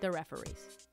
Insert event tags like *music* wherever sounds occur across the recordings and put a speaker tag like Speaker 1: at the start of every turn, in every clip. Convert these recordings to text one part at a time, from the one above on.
Speaker 1: the referees.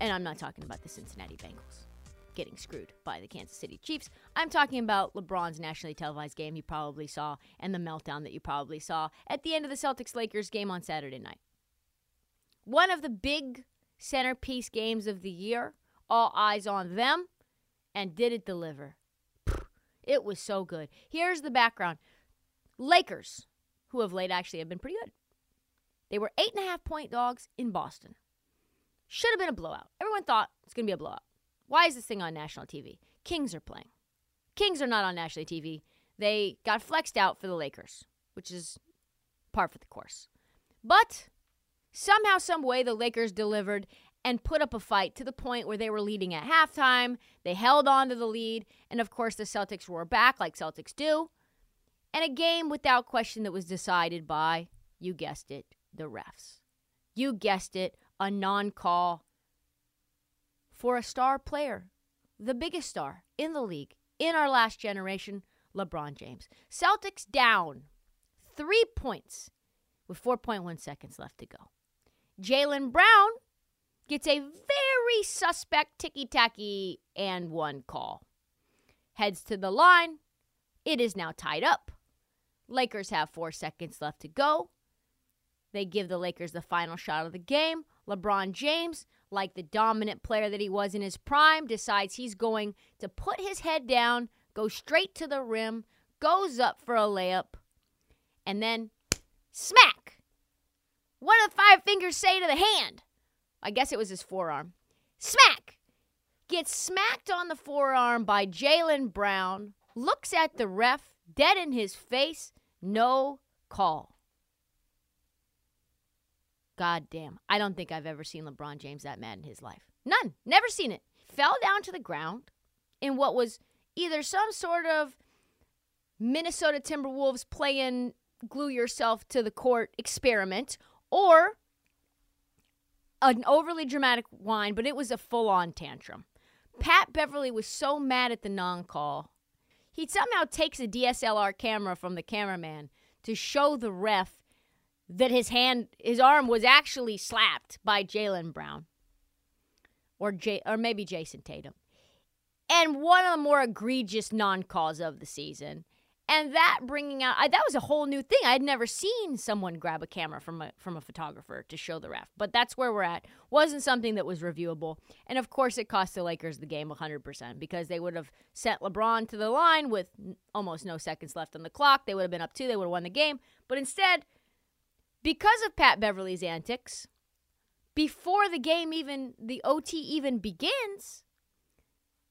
Speaker 1: And I'm not talking about the Cincinnati Bengals getting screwed by the Kansas City Chiefs. I'm talking about LeBron's nationally televised game you probably saw and the meltdown that you probably saw at the end of the Celtics Lakers game on Saturday night. One of the big centerpiece games of the year, all eyes on them, and did it deliver? It was so good. Here's the background Lakers, who of late actually have been pretty good. They were eight and a half point dogs in Boston. Should have been a blowout. Everyone thought it's going to be a blowout. Why is this thing on national TV? Kings are playing. Kings are not on national TV. They got flexed out for the Lakers, which is par for the course. But somehow, some way, the Lakers delivered and put up a fight to the point where they were leading at halftime. They held on to the lead, and of course, the Celtics were back like Celtics do. And a game without question that was decided by, you guessed it, the refs. You guessed it, a non call for a star player, the biggest star in the league in our last generation, LeBron James. Celtics down three points with 4.1 seconds left to go. Jaylen Brown gets a very suspect ticky tacky and one call. Heads to the line. It is now tied up. Lakers have four seconds left to go. They give the Lakers the final shot of the game. LeBron James, like the dominant player that he was in his prime, decides he's going to put his head down, go straight to the rim, goes up for a layup, and then smack. What do the five fingers say to the hand? I guess it was his forearm. Smack! Gets smacked on the forearm by Jaylen Brown, looks at the ref, dead in his face, no call. God damn. I don't think I've ever seen LeBron James that mad in his life. None. Never seen it. Fell down to the ground in what was either some sort of Minnesota Timberwolves playing glue yourself to the court experiment or an overly dramatic whine, but it was a full on tantrum. Pat Beverley was so mad at the non call, he somehow takes a DSLR camera from the cameraman to show the ref that his hand, his arm was actually slapped by Jaylen Brown or J, or maybe Jayson Tatum. And one of the more egregious non calls of the season and that bringing out I, that was a whole new thing. I'd never seen someone grab a camera from a from a photographer to show the ref, but that's where we're at. Wasn't something that was reviewable, and of course, it cost the Lakers the game 100% because they would have sent LeBron to the line with almost no seconds left on the clock. They would have been up two. They would have won the game, but instead, because of Pat Beverley's antics, before the game even the OT even begins,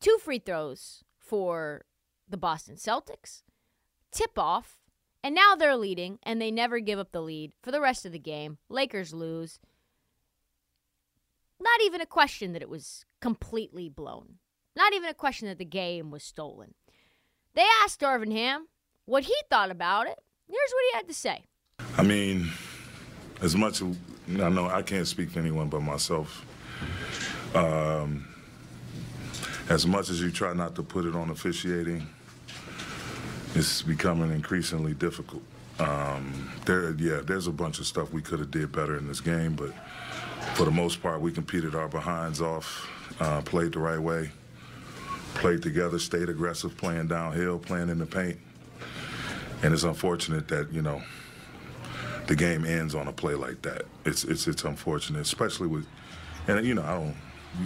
Speaker 1: two free throws for the Boston Celtics tip off, and now they're leading, and they never give up the lead for the rest of the game. Lakers lose. Not even a question that it was completely blown. Not even a question that the game was stolen. They asked Darvin Ham what he thought about it. Here's what he had to say.
Speaker 2: I mean, as much as I know, I can't speak to anyone but myself. Um, as much as you try not to put it on officiating, it's becoming increasingly difficult. Um, there, yeah, there's a bunch of stuff we could have did better in this game, but for the most part, we competed our behinds off, uh, played the right way, played together, stayed aggressive, playing downhill, playing in the paint. And it's unfortunate that you know the game ends on a play like that. It's it's it's unfortunate, especially with, and you know I don't.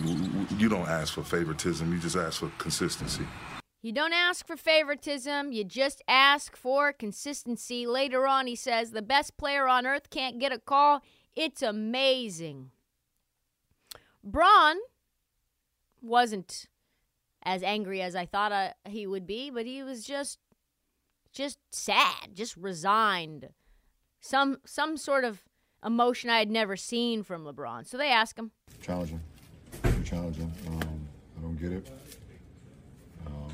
Speaker 2: You, you don't ask for favoritism. You just ask for consistency.
Speaker 1: You don't ask for favoritism, you just ask for consistency. Later on, he says, The best player on earth can't get a call. It's amazing. Bron wasn't as angry as I thought uh, he would be, but he was just just sad, just resigned. Some some sort of emotion I had never seen from LeBron. So they ask him.
Speaker 3: Challenging. challenging. Um, I don't get it. Um,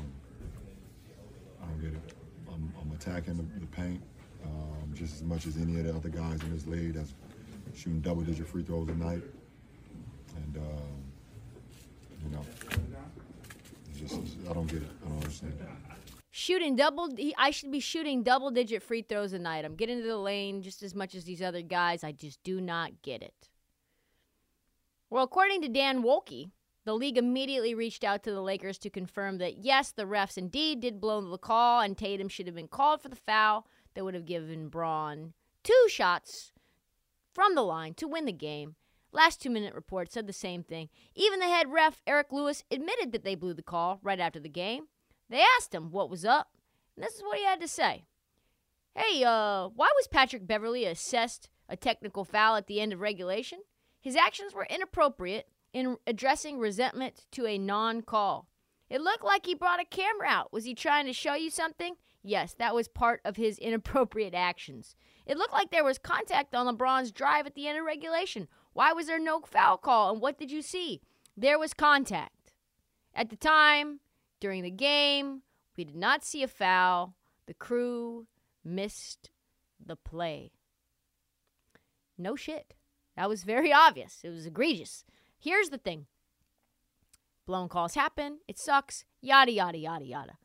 Speaker 3: I don't get it. I'm, I'm attacking the, the paint um, just as much as any of the other guys in this league that's shooting double-digit free throws a night. And, um, you know, just, I don't get it. I don't understand it.
Speaker 1: Shooting double, I should be shooting double digit free throws a night. I'm getting to the lane just as much as these other guys. I just do not get it. Well, according to Dan Woike, the league immediately reached out to the Lakers to confirm that yes, the refs indeed did blow the call, and Tatum should have been called for the foul that would have given Bron two shots from the line to win the game. Last two minute report said the same thing. Even the head ref, Eric Lewis, admitted that they blew the call right after the game. They asked him what was up, and this is what he had to say. Hey, uh, why was Patrick Beverley assessed a technical foul at the end of regulation? His actions were inappropriate in addressing resentment to a non call. It looked like he brought a camera out. Was he trying to show you something? Yes, that was part of his *laughs* inappropriate actions. It looked like there was contact on LeBron's drive at the end of regulation. Why was there no foul call and what did you see? There was contact. At the time, during the game, we did not see a foul. The crew missed the play. No shit. That was very *laughs* obvious. It was egregious. Here's the thing blown calls happen, it sucks, yada, yada, yada, yada.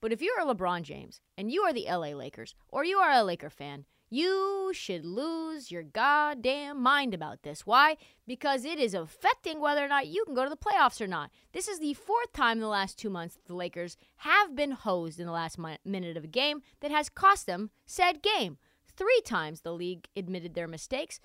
Speaker 1: But if you're a LeBron James and you are the LA Lakers or you are a Laker fan, you should lose your goddamn mind about this. Why? Because it is affecting whether or not you can go to the playoffs or not. This is the fourth time in the last two months the Lakers have been hosed in the last minute of a game that has cost them said game. Three times the league admitted their mistakes.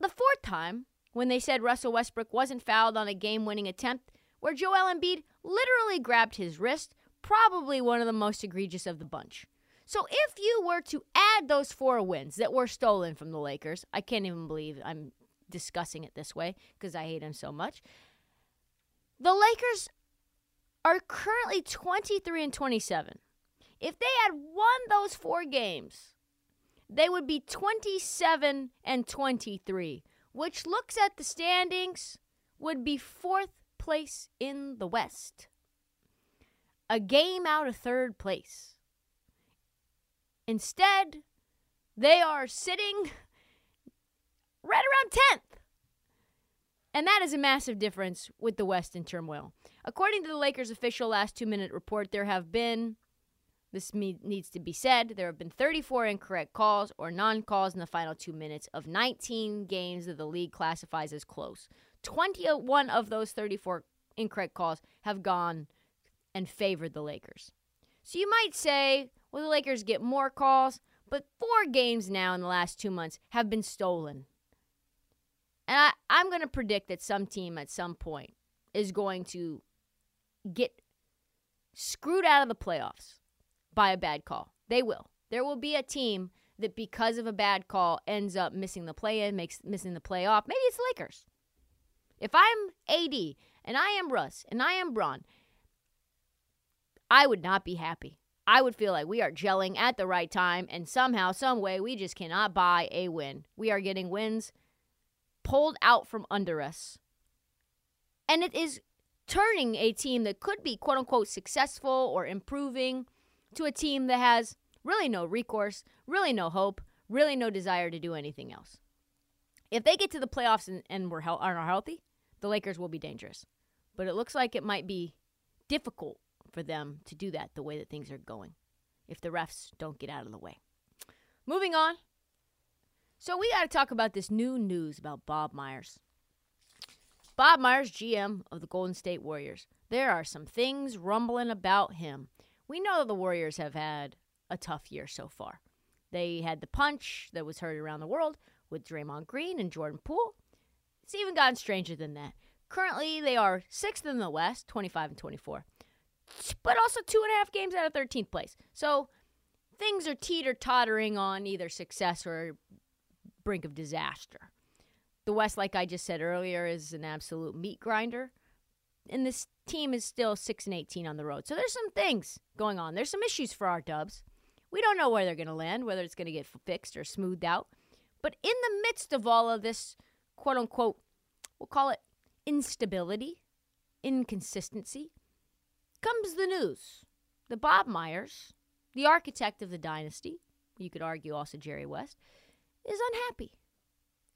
Speaker 1: The fourth time when they said Russell Westbrook wasn't fouled on a game winning attempt where Joel Embiid literally grabbed his wrist, probably one of the most egregious of the bunch. So if you were to add those four wins that were stolen from the Lakers, I can't even believe I'm discussing it this way because I hate them so much. The Lakers are currently 23 and 27. If they had won those four games, they would be 27 and 23, which looks at the standings, would be fourth place in the West. A game out of third place. Instead, they are sitting *laughs* right around 10th. And that is a massive difference with the West in turmoil. According to the Lakers' official last two minute report, there have been this needs to be said. There have been 34 incorrect calls or non calls in the final two minutes of 19 games that the league classifies as close. 21 of those 34 incorrect calls have gone and favored the Lakers. So you might say, well, the Lakers get more calls, but four games now in the last two months have been stolen. And I, I'm going to predict that some team at some point is going to get screwed out of the playoffs by a bad call. They will. There will be a team that because of a bad call ends up missing the play in, makes missing the playoff. Maybe it's the Lakers. If I'm AD and I am Russ and I am Bron, I would not be happy. I would feel like we are gelling at the right time and somehow, some way, we just cannot buy a win. We are getting wins pulled out from under us. And it is turning a team that could be quote unquote successful or improving to a team that has really no recourse, really no hope, really no desire to do anything else. If they get to the playoffs and, and we're he- are healthy, the Lakers will be dangerous. But it looks like it might be difficult for them to do that the way that things are going if the refs don't get out of the way. Moving on. So we got to talk about this new news about Bob Myers. Bob Myers, GM of the Golden State Warriors. There are some things rumbling about him. We know the Warriors have had a tough year so far. They had the punch that was heard around the world with Draymond Green and Jordan Poole. It's even gotten stranger than that. Currently, they are sixth in the West, 25 and 24, but also two and a half games out of 13th place. So things are teeter tottering on either success or brink of disaster. The West, like I just said earlier, is an absolute meat grinder. And this team is still 6 and 18 on the road. So there's some things going on. There's some issues for our Dubs. We don't know where they're going to land, whether it's going to get fixed or smoothed out. But in the midst of all of this, quote unquote, we'll call it instability, inconsistency, comes the news The Bob Myers, the architect of the dynasty, you could argue also Jerry West, is unhappy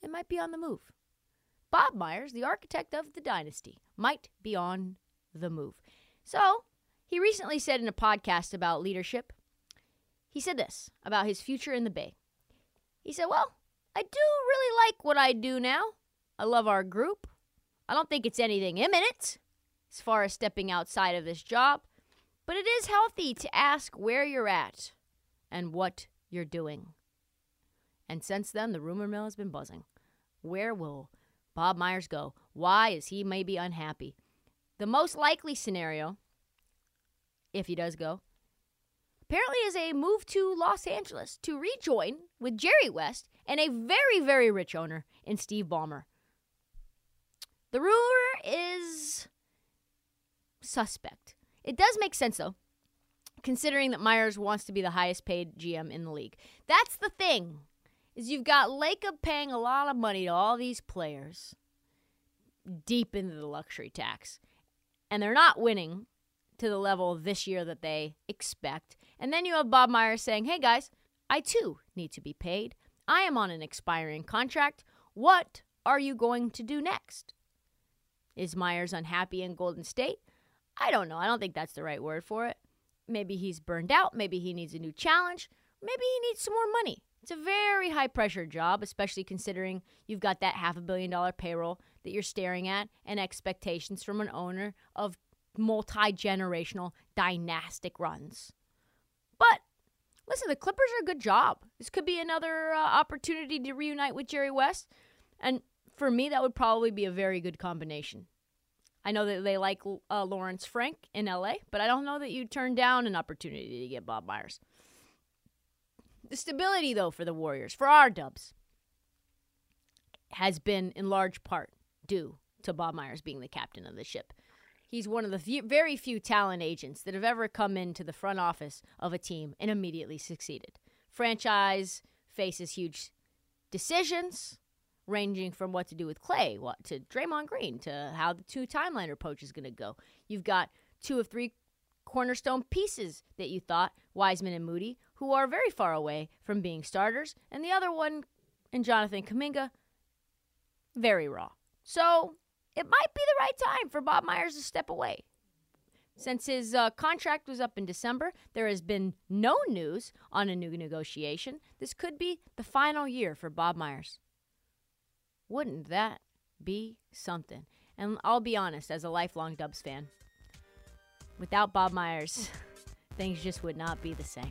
Speaker 1: and might be on the move. Bob Myers, the architect of the dynasty, might be on the move. So, he recently said in a podcast about leadership, he said this about his future in the Bay. He said, Well, I do really like what I do now. I love our group. I don't think it's anything imminent as far as stepping outside of this job, but it is healthy to ask where you're at and what you're doing. And since then, the rumor mill has been buzzing. Where will Bob Myers go? Why is he maybe unhappy? The most likely scenario, if he does go, apparently is a move to Los Angeles to rejoin with Jerry West and a very, very rich owner in Steve Ballmer. The rumor is suspect. It does make sense, though, considering that Myers wants to be the highest paid GM in the league. That's the thing, is you've got Lacob paying a lot of money to all these players deep into the luxury tax. And they're not winning to the level this year that they expect. And then you have Bob Myers saying, hey guys, I too need to be paid. I am on an expiring contract. What are you going to do next? Is Myers unhappy in Golden State? I don't know. I don't think that's the right word for it. Maybe he's burned out. Maybe he needs a new challenge. Maybe he needs some more money. It's a very high pressure job, especially considering you've got that half a billion dollar payroll that you're staring at and expectations from an owner of multi generational dynastic runs. But listen, the Clippers are a good job. This could be another uh, opportunity to reunite with Jerry West. And for me, that would probably be a very good combination. I know that they like uh, Lawrence Frank in LA, but I don't know that you turn down an opportunity to get Bob Myers. The stability, though, for the Warriors, for our Dubs, has been in large part due to Bob Myers being the captain of the ship. He's one of the few, very few talent agents that have ever come into the front office of a team and immediately succeeded. Franchise faces huge decisions ranging from what to do with Clay, what to Draymond Green, to how the two timeline approach is going to go. You've got two of three cornerstone pieces that you thought, Wiseman and Moody, who are very far away from being starters, and the other one in Jonathan Kuminga, very raw. So it might be the right time for Bob Myers to step away. Since his uh, contract was up in December, there has been no news on a new negotiation. This could be the final year for Bob Myers. Wouldn't that be something? And I'll be honest, as a lifelong Dubs fan, without Bob Myers, *laughs* things just would not be the same.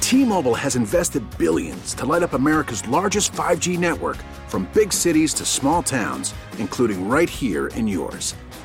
Speaker 4: T-Mobile has invested billions to light up America's largest 5G network from big cities to small towns, including right here in yours.